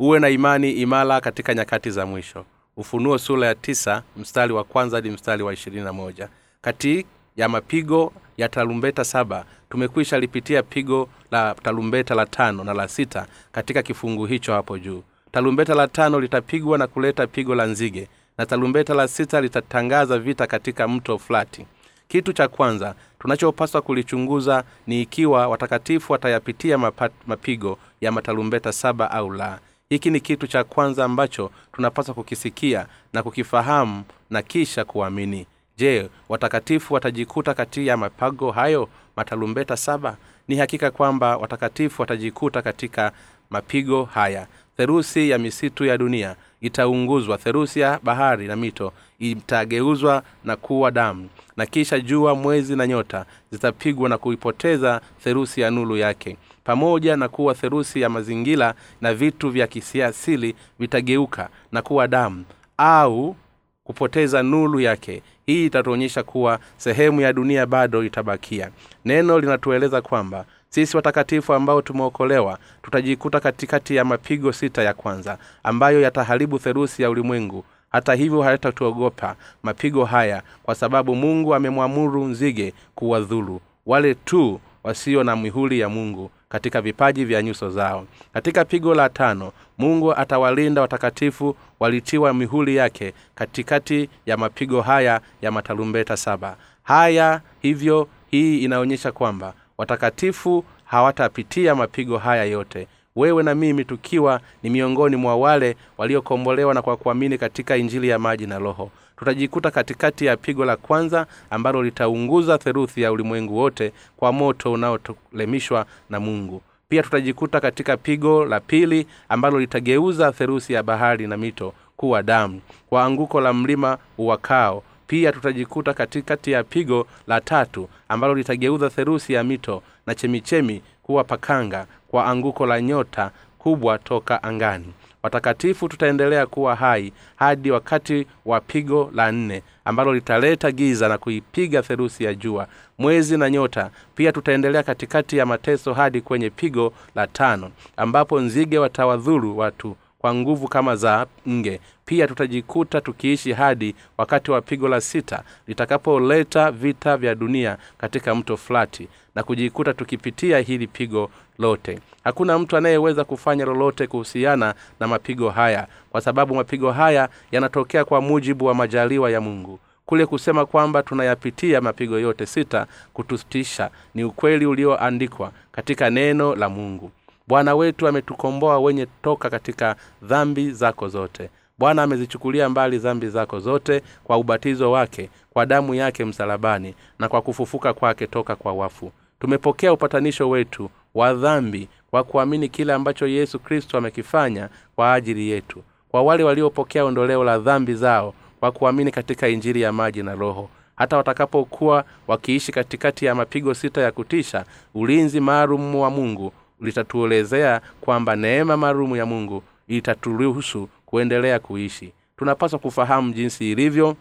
uwe na imani imara katika nyakati za mwisho. Ufunuo sura ya tisa mstari wa kwanza hadi mstari wa ishirini na moja. Kati ya mapigo ya tarumbeta saba tumekwisha lipitia pigo la tarumbeta la tano na la sita katika kifungu hicho hapo juu. Tarumbeta la tano litapigwa na kuleta pigo la nzige na tarumbeta la sita litatangaza vita katika mto flati kitu cha kwanza tunachopaswa kulichunguza ni ikiwa watakatifu watayapitia mapigo ya matarumbeta saba au la hiki ni kitu cha kwanza ambacho tunapaswa kukisikia na kukifahamu na kisha kuamini. Je watakatifu watajikuta kati ya mapago hayo matalumbeta saba? Ni hakika kwamba watakatifu watajikuta katika mapigo haya. Therusi ya misitu ya dunia itaunguzwa therusi ya bahari na mito itageuzwa na kuwa damu. Na kisha jua mwezi na nyota zitapigwa na kuipoteza therusi ya nulu yake pamoja na kuwa therusi ya mazingira na vitu vya kisiasili vitageuka na kuwa damu au kupoteza nulu yake. Hii itatuonyesha kuwa sehemu ya dunia bado itabakia. Neno linatueleza kwamba sisi watakatifu ambao tumeokolewa tutajikuta katikati ya mapigo sita ya kwanza ambayo yataharibu therusi ya ulimwengu. Hata hivyo hayatatuogopa mapigo haya kwa sababu mungu amemwamuru nzige kuwadhuru wale tu wasio na mihuli ya mungu katika vipaji vya nyuso zao. Katika pigo la tano mungu atawalinda watakatifu walitiwa mihuli yake katikati ya mapigo haya ya matalumbeta saba. Haya hivyo hii inaonyesha kwamba watakatifu hawatapitia mapigo haya yote. Wewe na mimi tukiwa ni miongoni mwa wale waliokombolewa na kwa kuamini katika injili ya maji na roho tutajikuta katikati ya pigo la kwanza ambalo litaunguza theruthi ya ulimwengu wote kwa moto unaotolemishwa na mungu. Pia tutajikuta katika pigo la pili ambalo litageuza theruthi ya bahari na mito kuwa damu kwa anguko la mlima uwakao. Pia tutajikuta katikati ya pigo la tatu ambalo litageuza therusi ya mito na chemichemi kuwa pakanga kwa anguko la nyota kubwa toka angani watakatifu tutaendelea kuwa hai hadi wakati wa pigo la nne ambalo litaleta giza na kuipiga therusi ya jua mwezi na nyota. Pia tutaendelea katikati ya mateso hadi kwenye pigo la tano ambapo nzige watawadhuru watu kwa nguvu kama za nge pia tutajikuta tukiishi hadi wakati wa pigo la sita litakapoleta vita vya dunia katika mto flati na kujikuta tukipitia hili pigo lote. Hakuna mtu anayeweza kufanya lolote kuhusiana na mapigo haya kwa sababu mapigo haya yanatokea kwa mujibu wa majaliwa ya mungu. Kule kusema kwamba tunayapitia mapigo yote sita kutustisha ni ukweli ulioandikwa katika neno la mungu. Bwana wetu ametukomboa wenye toka katika dhambi zako zote bwana amezichukulia mbali dhambi zako zote kwa ubatizo wake kwa damu yake msalabani na kwa kufufuka kwake toka kwa wafu. Tumepokea upatanisho wetu wa dhambi kwa kuamini kile ambacho yesu kristo amekifanya kwa ajili yetu kwa wale waliopokea ondoleo la dhambi zao kwa kuamini katika injili ya maji na roho. Hata watakapokuwa wakiishi katikati ya mapigo sita ya kutisha ulinzi maalum wa mungu litatuelezea kwamba neema maalumu ya mungu itaturuhusu kuendelea kuishi. Tunapaswa kufahamu jinsi ilivyo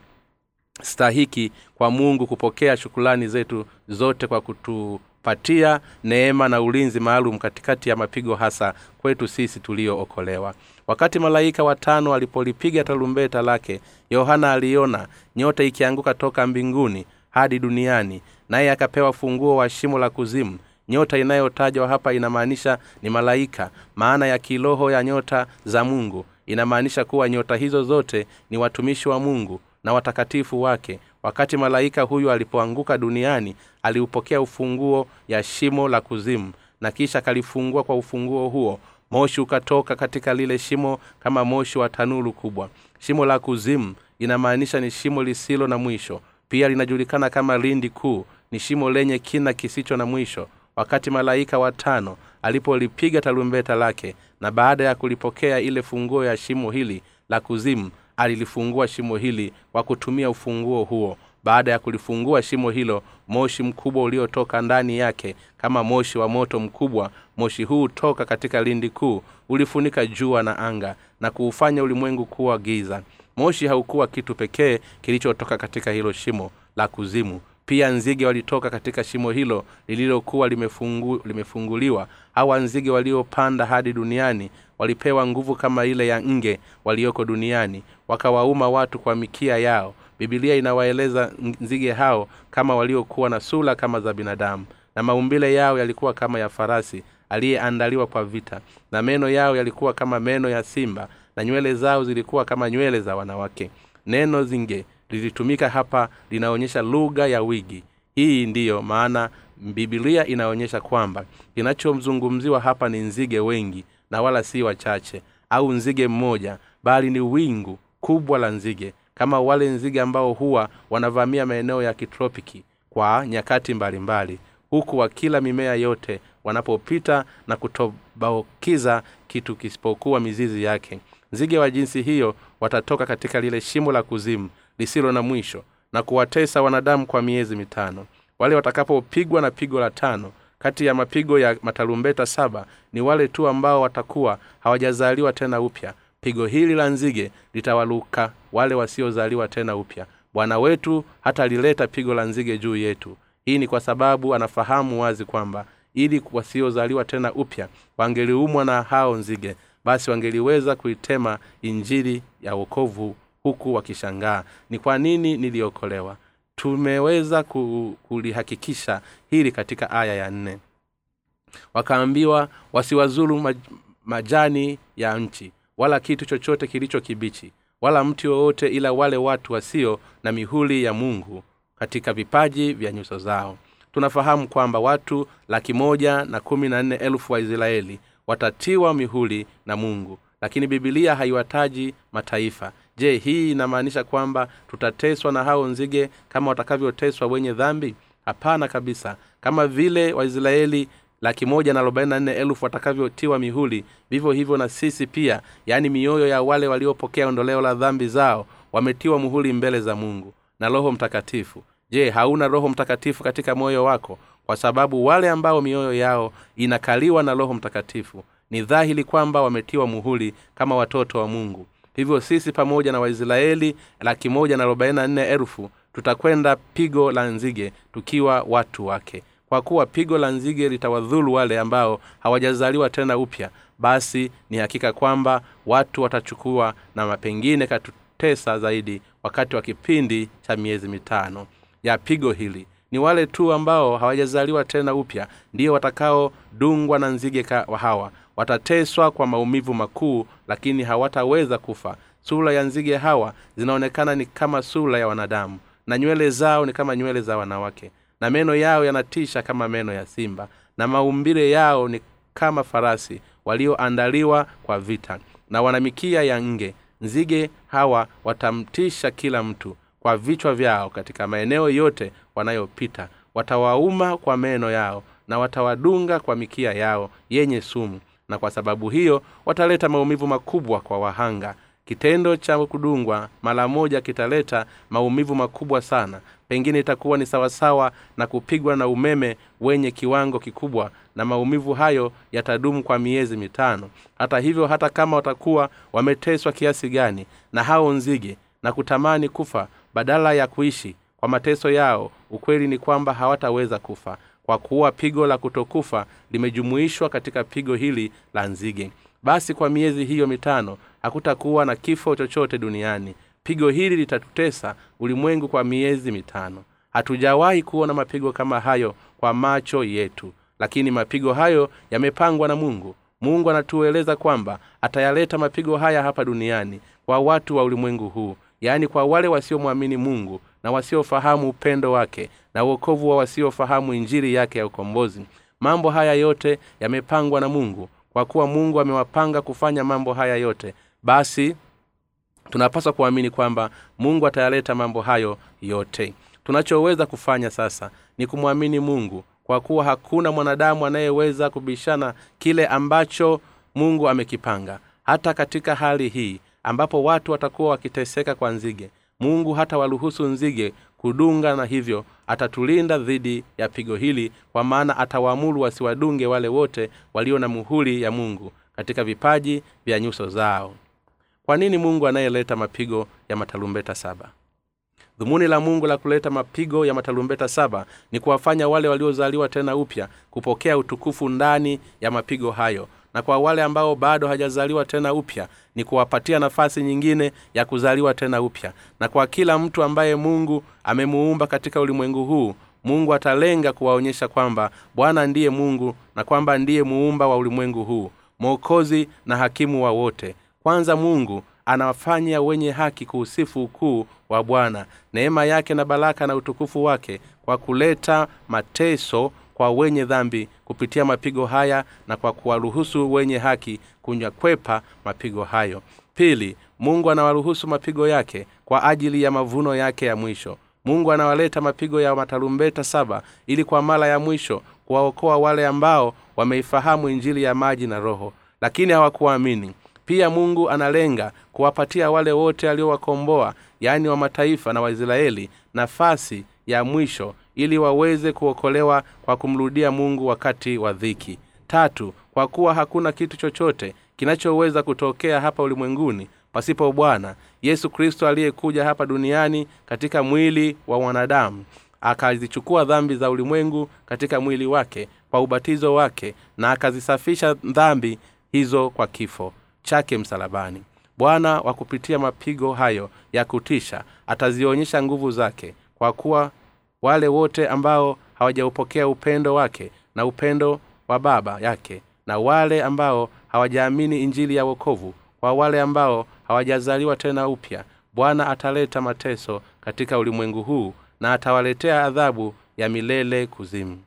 stahiki kwa mungu kupokea shukulani zetu zote kwa kutupatia neema na ulinzi maalum katikati ya mapigo hasa kwetu sisi tuliookolewa. Wakati malaika watano alipolipiga tarumbeta lake yohana aliona nyota ikianguka toka mbinguni hadi duniani naye akapewa funguo wa shimo la kuzimu. Nyota inayotajwa hapa inamaanisha ni malaika maana ya kiroho ya nyota za mungu inamaanisha kuwa nyota hizo zote ni watumishi wa mungu na watakatifu wake. Wakati malaika huyu alipoanguka duniani aliupokea ufunguo ya shimo la kuzimu na kisha kalifungua kwa ufunguo huo. Moshi ukatoka katika lile shimo kama moshi wa tanuru kubwa. Shimo la kuzimu inamaanisha ni shimo lisilo na mwisho. Pia linajulikana kama lindi kuu. Ni shimo lenye kina kisicho na mwisho. Wakati malaika watano alipolipiga tarumbeta lake na baada ya kulipokea ile funguo ya shimo hili la kuzimu alilifungua shimo hili kwa kutumia ufunguo huo. Baada ya kulifungua shimo hilo moshi mkubwa uliotoka ndani yake kama moshi wa moto mkubwa moshi huu toka katika lindi kuu ulifunika jua na anga na kuufanya ulimwengu kuwa giza. Moshi haukuwa kitu pekee kilichotoka katika hilo shimo la kuzimu pia nzige walitoka katika shimo hilo lililokuwa limefungu, limefunguliwa hawa nzige waliopanda hadi duniani walipewa nguvu kama ile ya nge walioko duniani wakawauma watu kwa mikia yao. Bibilia inawaeleza nzige hao kama waliokuwa na sura kama za binadamu na maumbile yao yalikuwa kama ya farasi aliyeandaliwa kwa vita na meno yao yalikuwa kama meno ya simba na nywele zao zilikuwa kama nywele za wanawake. Neno zinge lilitumika hapa linaonyesha lugha ya wigi hii ndiyo maana bibilia inaonyesha kwamba kinachomzungumziwa hapa ni nzige wengi na wala si wachache au nzige mmoja bali ni wingu kubwa la nzige kama wale nzige ambao huwa wanavamia maeneo ya kitropiki kwa nyakati mbalimbali mbali. huku wakila mimea yote wanapopita na kutobaukiza kitu kisipokuwa mizizi yake nzige wa jinsi hiyo watatoka katika lile shimo la kuzimu lisilo na mwisho na kuwatesa wanadamu kwa miezi mitano. Wale watakapopigwa na pigo la tano kati ya mapigo ya matarumbeta saba ni wale tu ambao watakuwa hawajazaliwa tena upya. Pigo hili la nzige litawaluka wale wasiozaliwa tena upya. Bwana wetu hatalileta pigo la nzige juu yetu. Hii ni kwa sababu anafahamu wazi kwamba ili wasiozaliwa tena upya wangeliumwa na hao nzige basi wangeliweza kuitema injili ya wokovu huku wakishangaa ni kwa nini niliokolewa. Tumeweza kulihakikisha hili katika aya ya nne. Wakaambiwa wasiwazulu majani ya nchi wala kitu chochote kilicho kibichi wala mti wowote ila wale watu wasio na mihuli ya mungu katika vipaji vya nyuso zao. Tunafahamu kwamba watu laki moja na kumi na nne elfu wa israeli watatiwa mihuli na mungu lakini bibilia haiwataji mataifa je hii inamaanisha kwamba tutateswa na hao nzige kama watakavyoteswa wenye dhambi? Hapana kabisa. Kama vile waisraeli laki moja na arobaini na nne elfu watakavyotiwa mihuli vivyo hivyo na sisi pia yaani mioyo ya wale waliopokea ondoleo la dhambi zao wametiwa muhuli mbele za mungu na roho mtakatifu. Je hauna roho mtakatifu katika moyo wako? Kwa sababu wale ambao mioyo yao inakaliwa na roho mtakatifu ni dhahiri kwamba wametiwa muhuli kama watoto wa mungu hivyo sisi pamoja na waisraeli laki moja na arobaini nne elfu tutakwenda pigo la nzige tukiwa watu wake. Kwa kuwa pigo la nzige litawadhulu wale ambao hawajazaliwa tena upya basi ni hakika kwamba watu watachukua na mapengine katutesa zaidi wakati wa kipindi cha miezi mitano ya pigo hili. Ni wale tu ambao hawajazaliwa tena upya ndiyo watakaodungwa na nzige hawa watateswa kwa maumivu makuu lakini hawataweza kufa. Sura ya nzige hawa zinaonekana ni kama sura ya wanadamu na nywele zao ni kama nywele za wanawake na meno yao yanatisha kama meno ya simba na maumbile yao ni kama farasi walioandaliwa kwa vita na wanamikia ya nge. Nzige hawa watamtisha kila mtu kwa vichwa vyao katika maeneo yote wanayopita. Watawauma kwa meno yao na watawadunga kwa mikia yao yenye sumu na kwa sababu hiyo wataleta maumivu makubwa kwa wahanga. Kitendo cha kudungwa mara moja kitaleta maumivu makubwa sana. Pengine itakuwa ni sawasawa na kupigwa na umeme wenye kiwango kikubwa na maumivu hayo yatadumu kwa miezi mitano. Hata hivyo hata kama watakuwa wameteswa kiasi gani na hao nzige na kutamani kufa badala ya kuishi kwa mateso yao ukweli ni kwamba hawataweza kufa kwa kuwa pigo la kutokufa limejumuishwa katika pigo hili la nzige. Basi kwa miezi hiyo mitano hakutakuwa na kifo chochote duniani. Pigo hili litatutesa ulimwengu kwa miezi mitano. Hatujawahi kuona mapigo kama hayo kwa macho yetu. Lakini mapigo hayo yamepangwa na mungu. Mungu anatueleza kwamba atayaleta mapigo haya hapa duniani kwa watu wa ulimwengu huu yaani kwa wale wasiomwamini mungu na wasiofahamu upendo wake na uokovu wa wasiofahamu injiri yake ya ukombozi. Mambo haya yote yamepangwa na mungu. Kwa kuwa mungu amewapanga kufanya mambo haya yote basi tunapaswa kuamini kwamba mungu atayaleta mambo hayo yote. Tunachoweza kufanya sasa ni kumwamini mungu kwa kuwa hakuna mwanadamu anayeweza kubishana kile ambacho mungu amekipanga. Hata katika hali hii ambapo watu watakuwa wakiteseka kwa nzige mungu hata waruhusu nzige kudunga na hivyo atatulinda dhidi ya pigo hili kwa maana atawaamuru wasiwadunge wale wote walio na muhuri ya mungu katika vipaji vya nyuso zao. Kwa nini mungu anayeleta mapigo ya matalumbeta saba? Dhumuni la mungu la kuleta mapigo ya matalumbeta saba ni kuwafanya wale waliozaliwa tena upya kupokea utukufu ndani ya mapigo hayo na kwa wale ambao bado hajazaliwa tena upya ni kuwapatia nafasi nyingine ya kuzaliwa tena upya. Na kwa kila mtu ambaye mungu amemuumba katika ulimwengu huu mungu atalenga kuwaonyesha kwamba bwana ndiye mungu na kwamba ndiye muumba wa ulimwengu huu mwokozi na hakimu wa wote. Kwanza mungu anawafanya wenye haki kuusifu ukuu wa bwana. Neema yake na baraka na utukufu wake kwa kuleta mateso kwa wenye dhambi kupitia mapigo haya na kwa kuwaruhusu wenye haki kunyakwepa mapigo hayo. Pili mungu anawaruhusu mapigo yake kwa ajili ya mavuno yake ya mwisho. Mungu anawaleta mapigo ya matarumbeta saba ili kwa mara ya mwisho kuwaokoa wale ambao wameifahamu injili ya maji na roho lakini hawakuamini. Pia mungu analenga kuwapatia wale wote aliowakomboa yaani wa mataifa na waisraeli nafasi ya mwisho ili waweze kuokolewa kwa kumrudia mungu wakati wa dhiki. Tatu kwa kuwa hakuna kitu chochote kinachoweza kutokea hapa ulimwenguni pasipo bwana yesu kristo aliyekuja hapa duniani katika mwili wa mwanadamu akazichukua dhambi za ulimwengu katika mwili wake kwa ubatizo wake na akazisafisha dhambi hizo kwa kifo chake msalabani. Bwana wa kupitia mapigo hayo ya kutisha atazionyesha nguvu zake kwa kuwa wale wote ambao hawajaupokea upendo wake na upendo wa baba yake na wale ambao hawajaamini injili ya wokovu kwa wale ambao hawajazaliwa tena upya bwana ataleta mateso katika ulimwengu huu na atawaletea adhabu ya milele kuzimu.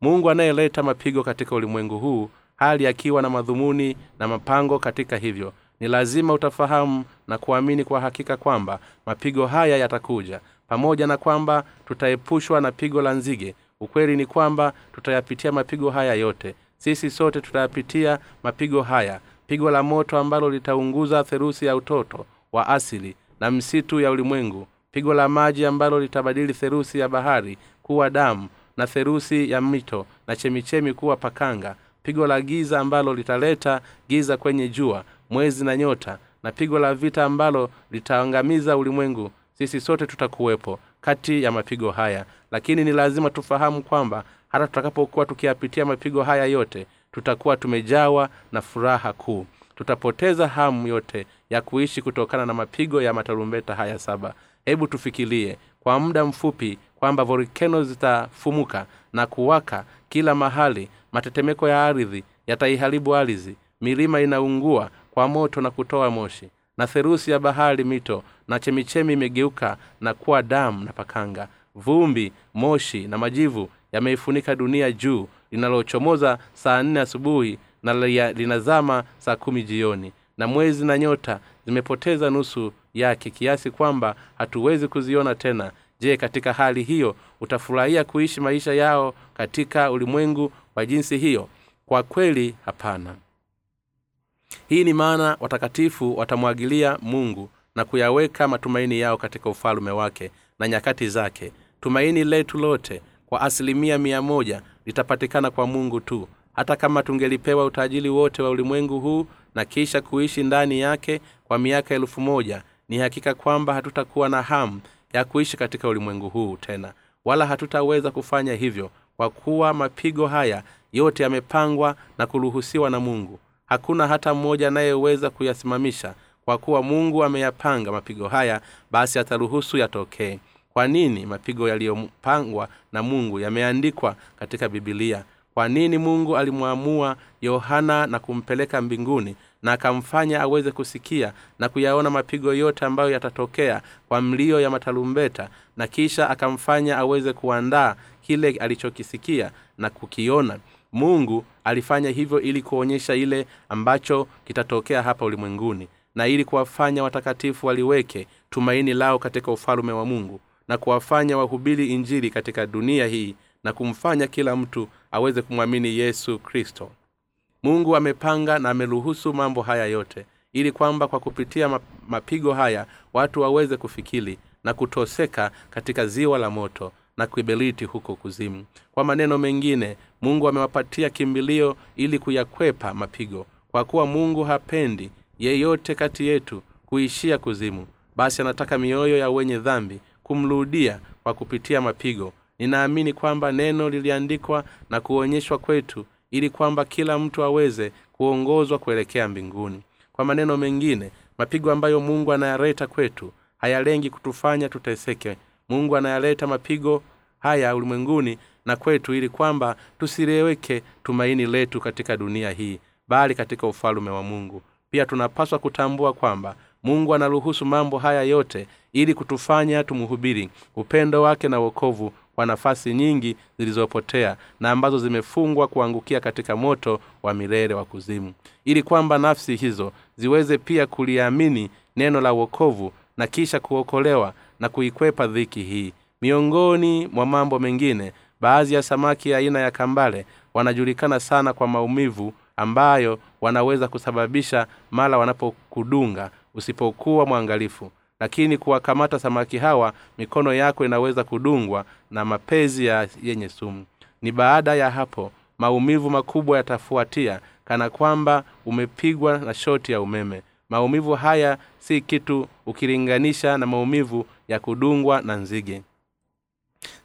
Mungu anayeleta mapigo katika ulimwengu huu hali akiwa na madhumuni na mapango katika hivyo ni lazima utafahamu na kuamini kwa hakika kwamba mapigo haya yatakuja pamoja na kwamba tutaepushwa na pigo la nzige. Ukweli ni kwamba tutayapitia mapigo haya yote. Sisi sote tutayapitia mapigo haya. Pigo la moto ambalo litaunguza therusi ya utoto wa asili na msitu ya ulimwengu. Pigo la maji ambalo litabadili therusi ya bahari kuwa damu na therusi ya mito na chemichemi kuwa pakanga. Pigo la giza ambalo litaleta giza kwenye jua mwezi na nyota. Na pigo la vita ambalo litaangamiza ulimwengu sisi sote tutakuwepo kati ya mapigo haya lakini ni lazima tufahamu kwamba hata tutakapokuwa tukiyapitia mapigo haya yote tutakuwa tumejawa na furaha kuu. Tutapoteza hamu yote ya kuishi kutokana na mapigo ya matarumbeta haya saba. Hebu tufikirie kwa muda mfupi kwamba volkeno zitafumuka na kuwaka kila mahali. Matetemeko ya ardhi yataiharibu ardhi. Milima inaungua kwa moto na kutoa moshi na therusi ya bahari mito na chemichemi imegeuka na kuwa damu na pakanga. Vumbi moshi na majivu yameifunika dunia juu linalochomoza saa nne asubuhi na linazama saa kumi jioni. Na mwezi na nyota zimepoteza nusu yake kiasi kwamba hatuwezi kuziona tena. Je katika hali hiyo utafurahia kuishi maisha yao katika ulimwengu wa jinsi hiyo? Kwa kweli hapana hii ni maana watakatifu watamwagilia mungu na kuyaweka matumaini yao katika ufalume wake na nyakati zake. Tumaini letu lote kwa asilimia mia moja litapatikana kwa mungu tu hata kama tungelipewa utajiri wote wa ulimwengu huu na kisha kuishi ndani yake kwa miaka elfu moja ni hakika kwamba hatutakuwa na hamu ya kuishi katika ulimwengu huu tena wala hatutaweza kufanya hivyo kwa kuwa mapigo haya yote yamepangwa na kuruhusiwa na mungu hakuna hata mmoja anayeweza kuyasimamisha. Kwa kuwa mungu ameyapanga mapigo haya basi ataruhusu yatokee. Kwa nini mapigo yaliyopangwa na mungu yameandikwa katika bibilia kwa nini mungu alimwamua yohana na kumpeleka mbinguni na akamfanya aweze kusikia na kuyaona mapigo yote ambayo yatatokea kwa mlio ya matalumbeta na kisha akamfanya aweze kuandaa kile alichokisikia na kukiona mungu alifanya hivyo ili kuonyesha ile ambacho kitatokea hapa ulimwenguni na ili kuwafanya watakatifu waliweke tumaini lao katika ufalume wa mungu na kuwafanya wahubiri injili katika dunia hii na kumfanya kila mtu aweze kumwamini yesu kristo. Mungu amepanga na ameruhusu mambo haya yote ili kwamba kwa kupitia mapigo haya watu waweze kufikiri na kutoseka katika ziwa la moto na kuibeliti huko kuzimu. Kwa maneno mengine mungu amewapatia kimbilio ili kuyakwepa mapigo. Kwa kuwa mungu hapendi yeyote kati yetu kuishia kuzimu basi anataka mioyo ya wenye dhambi kumrudia kwa kupitia mapigo. Ninaamini kwamba neno liliandikwa na kuonyeshwa kwetu ili kwamba kila mtu aweze kuongozwa kuelekea mbinguni. Kwa maneno mengine mapigo ambayo mungu anayaleta kwetu hayalengi kutufanya tuteseke mungu anayaleta mapigo haya ulimwenguni na kwetu ili kwamba tusileweke tumaini letu katika dunia hii bali katika ufalume wa mungu. Pia tunapaswa kutambua kwamba mungu anaruhusu mambo haya yote ili kutufanya tumhubiri upendo wake na wokovu kwa nafasi nyingi zilizopotea na ambazo zimefungwa kuangukia katika moto wa milele wa kuzimu. Ili kwamba nafsi hizo ziweze pia kuliamini neno la wokovu na kisha kuokolewa na kuikwepa dhiki hii. Miongoni mwa mambo mengine baadhi ya samaki aina ya kambale wanajulikana sana kwa maumivu ambayo wanaweza kusababisha mara wanapokudunga usipokuwa mwangalifu. Lakini kuwakamata samaki hawa mikono yako inaweza kudungwa na mapezi ya yenye sumu. Ni baada ya hapo maumivu makubwa yatafuatia kana kwamba umepigwa na shoti ya umeme maumivu haya si kitu ukilinganisha na maumivu ya kudungwa na nzige.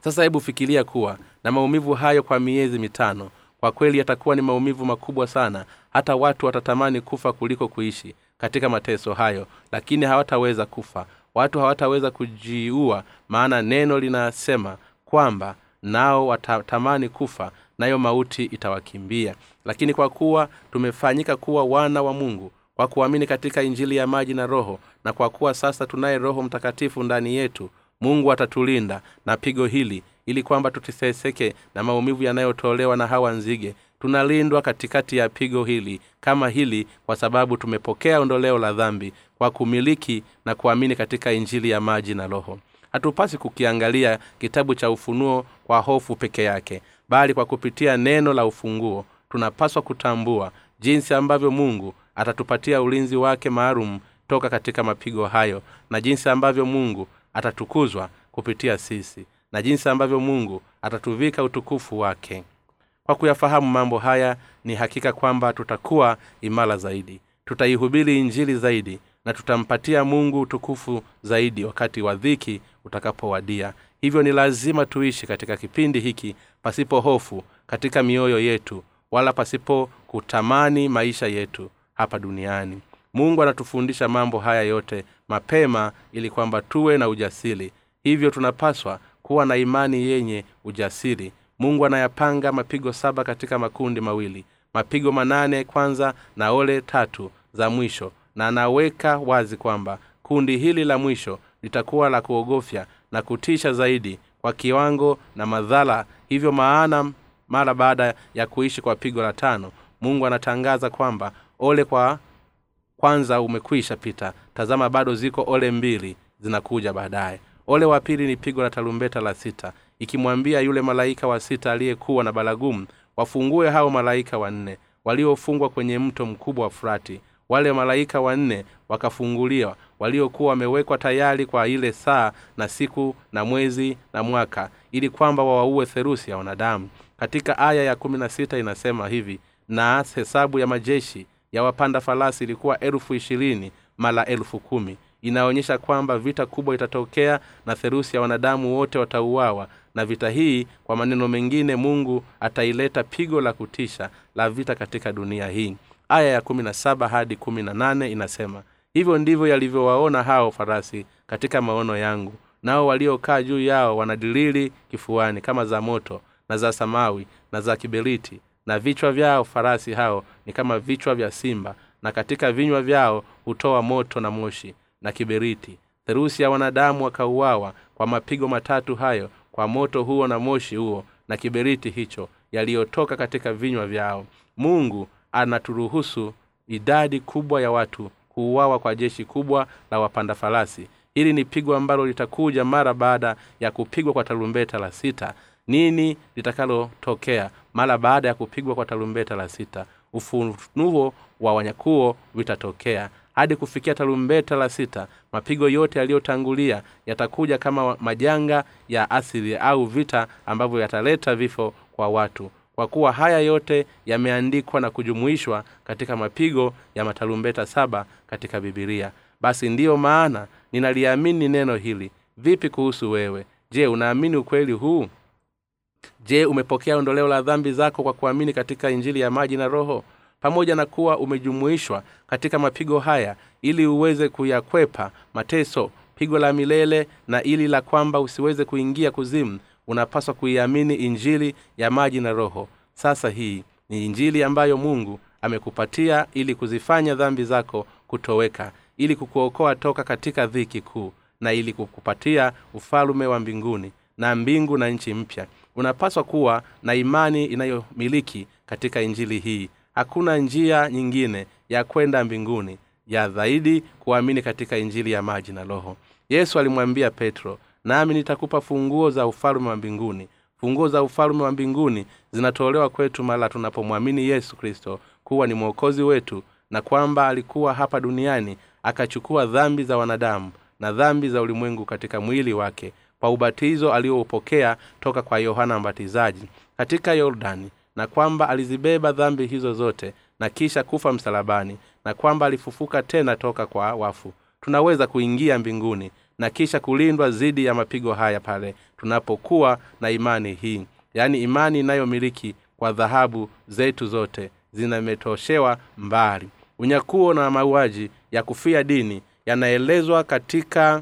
Sasa hebu fikiria kuwa na maumivu hayo kwa miezi mitano kwa kweli yatakuwa ni maumivu makubwa sana. Hata watu watatamani kufa kuliko kuishi katika mateso hayo lakini hawataweza kufa. Watu hawataweza kujiua maana neno linasema kwamba nao watatamani kufa nayo mauti itawakimbia. Lakini kwa kuwa tumefanyika kuwa wana wa mungu kwa kuamini katika injili ya maji na roho na kwa kuwa sasa tunaye roho mtakatifu ndani yetu mungu atatulinda na pigo hili ili kwamba tusiteseke na maumivu yanayotolewa na hawa nzige. Tunalindwa katikati ya pigo hili kama hili kwa sababu tumepokea ondoleo la dhambi kwa kumiliki na kuamini katika injili ya maji na roho. Hatupasi kukiangalia kitabu cha ufunuo kwa hofu peke yake bali kwa kupitia neno la ufunguo. Tunapaswa kutambua jinsi ambavyo mungu atatupatia ulinzi wake maalum toka katika mapigo hayo na jinsi ambavyo mungu atatukuzwa kupitia sisi na jinsi ambavyo mungu atatuvika utukufu wake. Kwa kuyafahamu mambo haya ni hakika kwamba tutakuwa imara zaidi tutaihubiri injili zaidi na tutampatia mungu utukufu zaidi wakati wa dhiki utakapowadia. Hivyo ni lazima tuishi katika kipindi hiki pasipo hofu katika mioyo yetu wala pasipo kutamani maisha yetu hapa duniani. Mungu anatufundisha mambo haya yote mapema ili kwamba tuwe na ujasiri. Hivyo tunapaswa kuwa na imani yenye ujasiri. Mungu anayapanga mapigo saba katika makundi mawili. Mapigo manane kwanza na ole tatu za mwisho. Na anaweka wazi kwamba kundi hili la mwisho litakuwa la kuogofya na kutisha zaidi kwa kiwango na madhara. Hivyo maana mara baada ya kuishi kwa pigo la tano mungu anatangaza kwamba ole kwa kwanza umekwisha pita. Tazama bado ziko ole mbili zinakuja baadaye. Ole wa pili ni pigo la tarumbeta la sita. Ikimwambia yule malaika wa sita aliyekuwa na baragumu wafungue hao malaika wanne waliofungwa kwenye mto mkubwa wa furati wale malaika wanne wakafunguliwa waliokuwa wamewekwa tayari kwa ile saa na siku na mwezi na mwaka ili kwamba wawaue therusi ya wanadamu. Katika aya ya kumi na sita inasema hivi na hesabu ya majeshi ya wapanda farasi ilikuwa elfu ishirini mara elfu kumi. Inaonyesha kwamba vita kubwa itatokea na therusi ya wanadamu wote watauawa. Na vita hii kwa maneno mengine mungu ataileta pigo la kutisha la vita katika dunia hii. Aya ya kumi na saba hadi kumi na nane inasema hivyo ndivyo yalivyowaona hao farasi katika maono yangu. Nao waliokaa juu yao wanadilili kifuani kama za moto na za samawi na za kiberiti na vichwa vyao farasi hao ni kama vichwa vya simba na katika vinywa vyao hutoa moto na moshi na kiberiti. Therusi ya wanadamu wakauawa kwa mapigo matatu hayo kwa moto huo na moshi huo na kiberiti hicho yaliyotoka katika vinywa vyao. Mungu anaturuhusu idadi kubwa ya watu kuuawa kwa jeshi kubwa la wapanda farasi. Hili ni pigo ambalo litakuja mara baada ya kupigwa kwa tarumbeta la sita nini litakalotokea mara baada ya kupigwa kwa tarumbeta la sita. Ufunuo wa wanyakuo vitatokea hadi kufikia tarumbeta la sita mapigo yote yaliyotangulia yatakuja kama majanga ya asili au vita ambavyo yataleta vifo kwa watu. Kwa kuwa haya yote yameandikwa na kujumuishwa katika mapigo ya matarumbeta saba katika bibilia basi ndiyo maana ninaliamini neno hili. Vipi kuhusu wewe? Je unaamini ukweli huu je umepokea ondoleo la dhambi zako kwa kuamini katika injili ya maji na roho? Pamoja na kuwa umejumuishwa katika mapigo haya ili uweze kuyakwepa mateso pigo la milele na ili la kwamba usiweze kuingia kuzimu unapaswa kuiamini injili ya maji na roho. Sasa hii ni injili ambayo mungu amekupatia ili kuzifanya dhambi zako kutoweka ili kukuokoa toka katika dhiki kuu na ili kukupatia ufalume wa mbinguni na mbingu na nchi mpya unapaswa kuwa na imani inayomiliki katika injili hii. Hakuna njia nyingine ya kwenda mbinguni ya zaidi kuamini katika injili ya maji na roho. Yesu alimwambia petro nami nitakupa funguo za ufalume wa mbinguni. Funguo za ufalume wa mbinguni zinatolewa kwetu mara tunapomwamini yesu kristo kuwa ni mwokozi wetu na kwamba alikuwa hapa duniani akachukua dhambi za wanadamu na dhambi za ulimwengu katika mwili wake kwa ubatizo alioupokea toka kwa yohana mbatizaji katika yordani na kwamba alizibeba dhambi hizo zote na kisha kufa msalabani na kwamba alifufuka tena toka kwa wafu. Tunaweza kuingia mbinguni na kisha kulindwa dhidi ya mapigo haya pale tunapokuwa na imani hii. Yaani imani inayomiliki kwa dhahabu zetu zote zinametoshewa mbali. Unyakuo na mauaji ya kufia dini yanaelezwa katika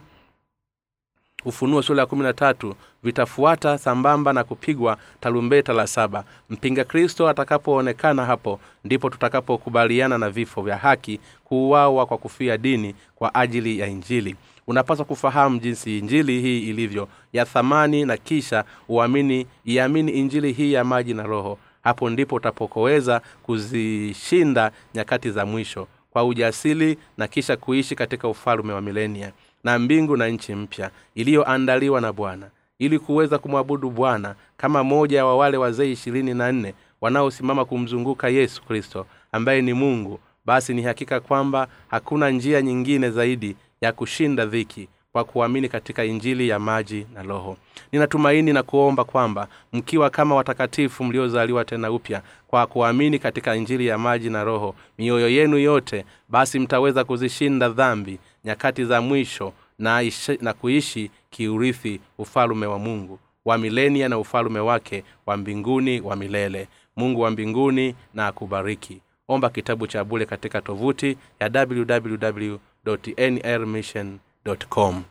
ufunuo sura ya kumi na tatu vitafuata sambamba na kupigwa tarumbeta la saba. Mpinga kristo atakapoonekana hapo ndipo tutakapokubaliana na vifo vya haki kuuawa kwa kufia dini kwa ajili ya injili. Unapaswa kufahamu jinsi injili hii ilivyo ya thamani na kisha uamini iamini injili hii ya maji na roho. Hapo ndipo utapokoweza kuzishinda nyakati za mwisho kwa ujasiri na kisha kuishi katika ufalume wa milenia na mbingu na nchi mpya iliyoandaliwa na bwana ili kuweza kumwabudu bwana kama moja wa wale wazee ishirini na nne wanaosimama kumzunguka yesu kristo ambaye ni mungu. Basi ni hakika kwamba hakuna njia nyingine zaidi ya kushinda dhiki kwa kuamini katika injili ya maji na roho. Ninatumaini na kuomba kwamba mkiwa kama watakatifu mliozaliwa tena upya kwa kuamini katika injili ya maji na roho mioyo yenu yote basi mtaweza kuzishinda dhambi nyakati za mwisho na, ishi, na kuishi kiurithi ufalume wa mungu wa milenia na ufalume wake wa mbinguni wa milele. Mungu wa mbinguni na akubariki. Omba kitabu cha bule katika tovuti ya www nrmission to